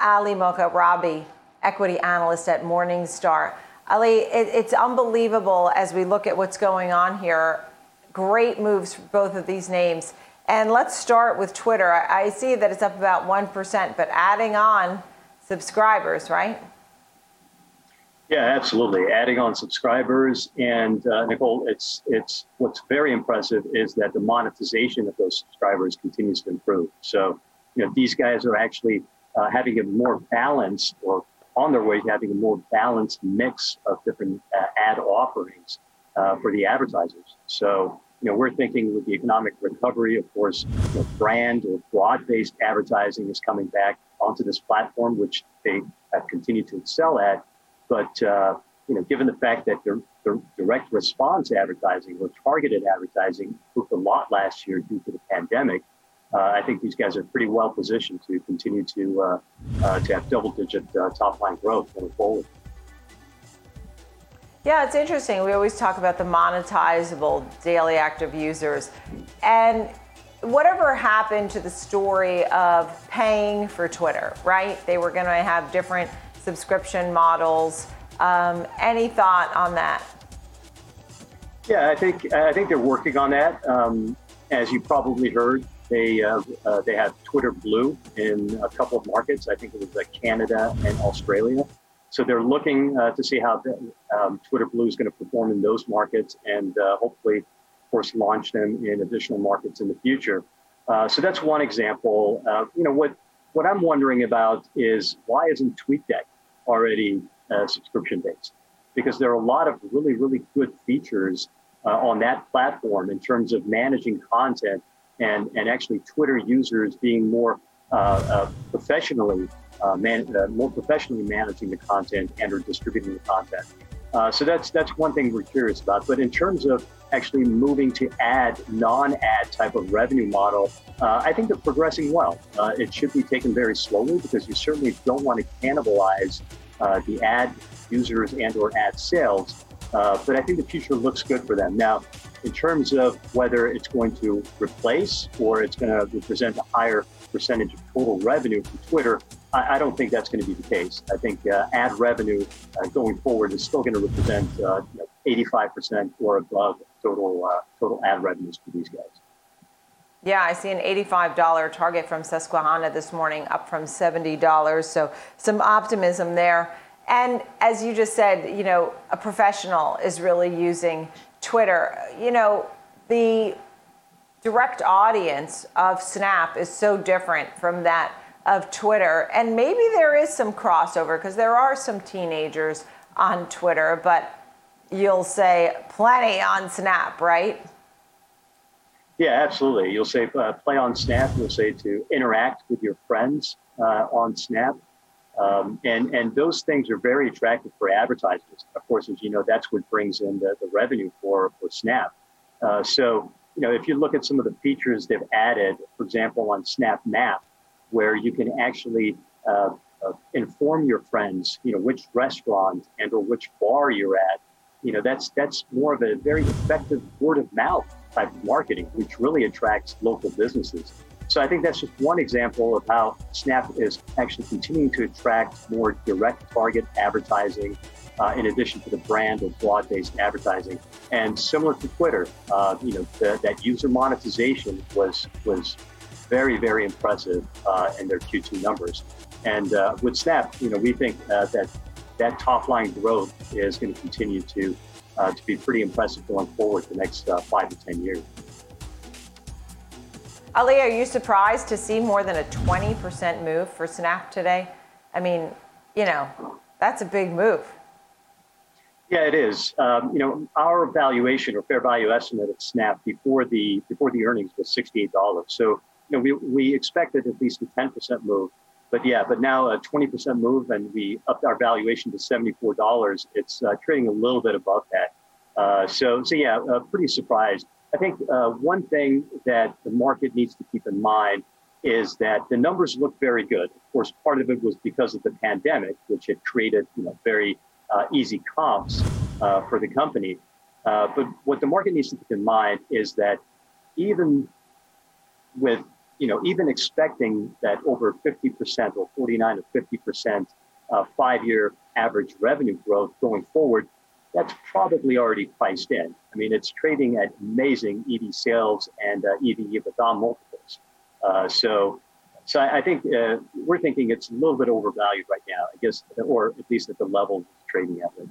Ali Mogharabi, equity analyst at Morningstar. Ali, it, it's unbelievable as we look at what's going on here. Great moves for both of these names. And let's start with Twitter. I, I see that it's up about 1%, but adding on subscribers, right? Yeah, absolutely. Adding on subscribers, and uh, Nicole, it's it's what's very impressive is that the monetization of those subscribers continues to improve. So, you know, these guys are actually uh, having a more balanced, or on their way to having a more balanced mix of different uh, ad offerings uh, for the advertisers. So, you know, we're thinking with the economic recovery, of course, brand or broad-based advertising is coming back onto this platform, which they have continued to excel at. But uh, you know, given the fact that the, the direct response advertising or targeted advertising improved a lot last year due to the pandemic, I think these guys are pretty well positioned to continue to uh, uh to have double-digit uh, top-line growth going forward. Yeah, it's interesting. We always talk about the monetizable daily active users. And whatever happened to the story of paying for Twitter, right? They were going to have different subscription models. Um, any thought on that? Yeah, I think I think they're working on that. Um, as you probably heard, they uh, uh, they have Twitter Blue in a couple of markets. I think it was Canada and Australia. So they're looking uh, to see how the, um, Twitter Blue is going to perform in those markets, and uh, hopefully, of course, launch them in additional markets in the future. Uh, so that's one example. you know what what I'm wondering about is why isn't TweetDeck already subscription based because there are a lot of really, really good features on that platform in terms of managing content and, and actually Twitter users being more uh, uh professionally uh, man, uh, more professionally managing the content and or distributing the content. so that's that's one thing we're curious about. But in terms of actually moving to ad non-ad type of revenue model, I think they're progressing well. it should be taken very slowly because you certainly don't want to cannibalize uh, the ad users and or ad sales. Uh, but I think the future looks good for them. Now, in terms of whether it's going to replace or it's going to represent a higher percentage of total revenue from Twitter, I, I don't think that's going to be the case. I think uh, ad revenue uh, going forward is still going to represent you know, 85% or above total uh, total ad revenues for these guys. Yeah, I see an $85 target from Susquehanna this morning, up from $70. So some optimism there. And as you just said, you know, a professional is really using Twitter. You know, the direct audience of Snap is so different from that of Twitter. And maybe there is some crossover because there are some teenagers on Twitter, but you'll say plenty on Snap, right? Yeah, absolutely. You'll say uh, play on Snap. You'll say to interact with your friends uh, on Snap. Um, and, and those things are very attractive for advertisers. Of course, as you know, that's what brings in the, the revenue for, for Snap. Uh, so, you know, if you look at some of the features they've added, for example, on Snap Map, where you can actually uh, uh, inform your friends, you know, which restaurant and or which bar you're at, you know, that's that's more of a very effective word of mouth type of marketing, which really attracts local businesses. So I think that's just one example of how Snap is actually continuing to attract more direct target advertising uh, in addition to the brand or broad-based advertising. And similar to Twitter, uh, you know, the, that user monetization was was very, very impressive uh, in their Q2 numbers. And uh, with Snap, you know, we think uh, that that top line growth is going to continue to uh, to be pretty impressive going forward the next five to 10 years. Ali, are you surprised to see more than a 20% move for Snap today? I mean, you know, that's a big move. Yeah, it is. Um, you know, our valuation or fair value estimate of Snap before the before the earnings was $68. So, you know, we, we expected at least a 10% move. But yeah, but now a 20% move and we upped our valuation to $74. It's uh, trading a little bit above that. Uh, so, so yeah, uh, pretty surprised. I think uh, one thing that the market needs to keep in mind is that the numbers look very good. Of course, part of it was because of the pandemic, which had created you know very uh, easy comps uh, for the company. but what the market needs to keep in mind is that even with you know, even expecting that over 50% or 49 or 50% uh, five-year average revenue growth going forward, that's probably already priced in. I mean, it's trading at amazing EV sales and uh, EV EBITDA multiples. Uh, so, so I, think uh, we're thinking it's a little bit overvalued right now, I guess, or at least at the level it's trading at. Right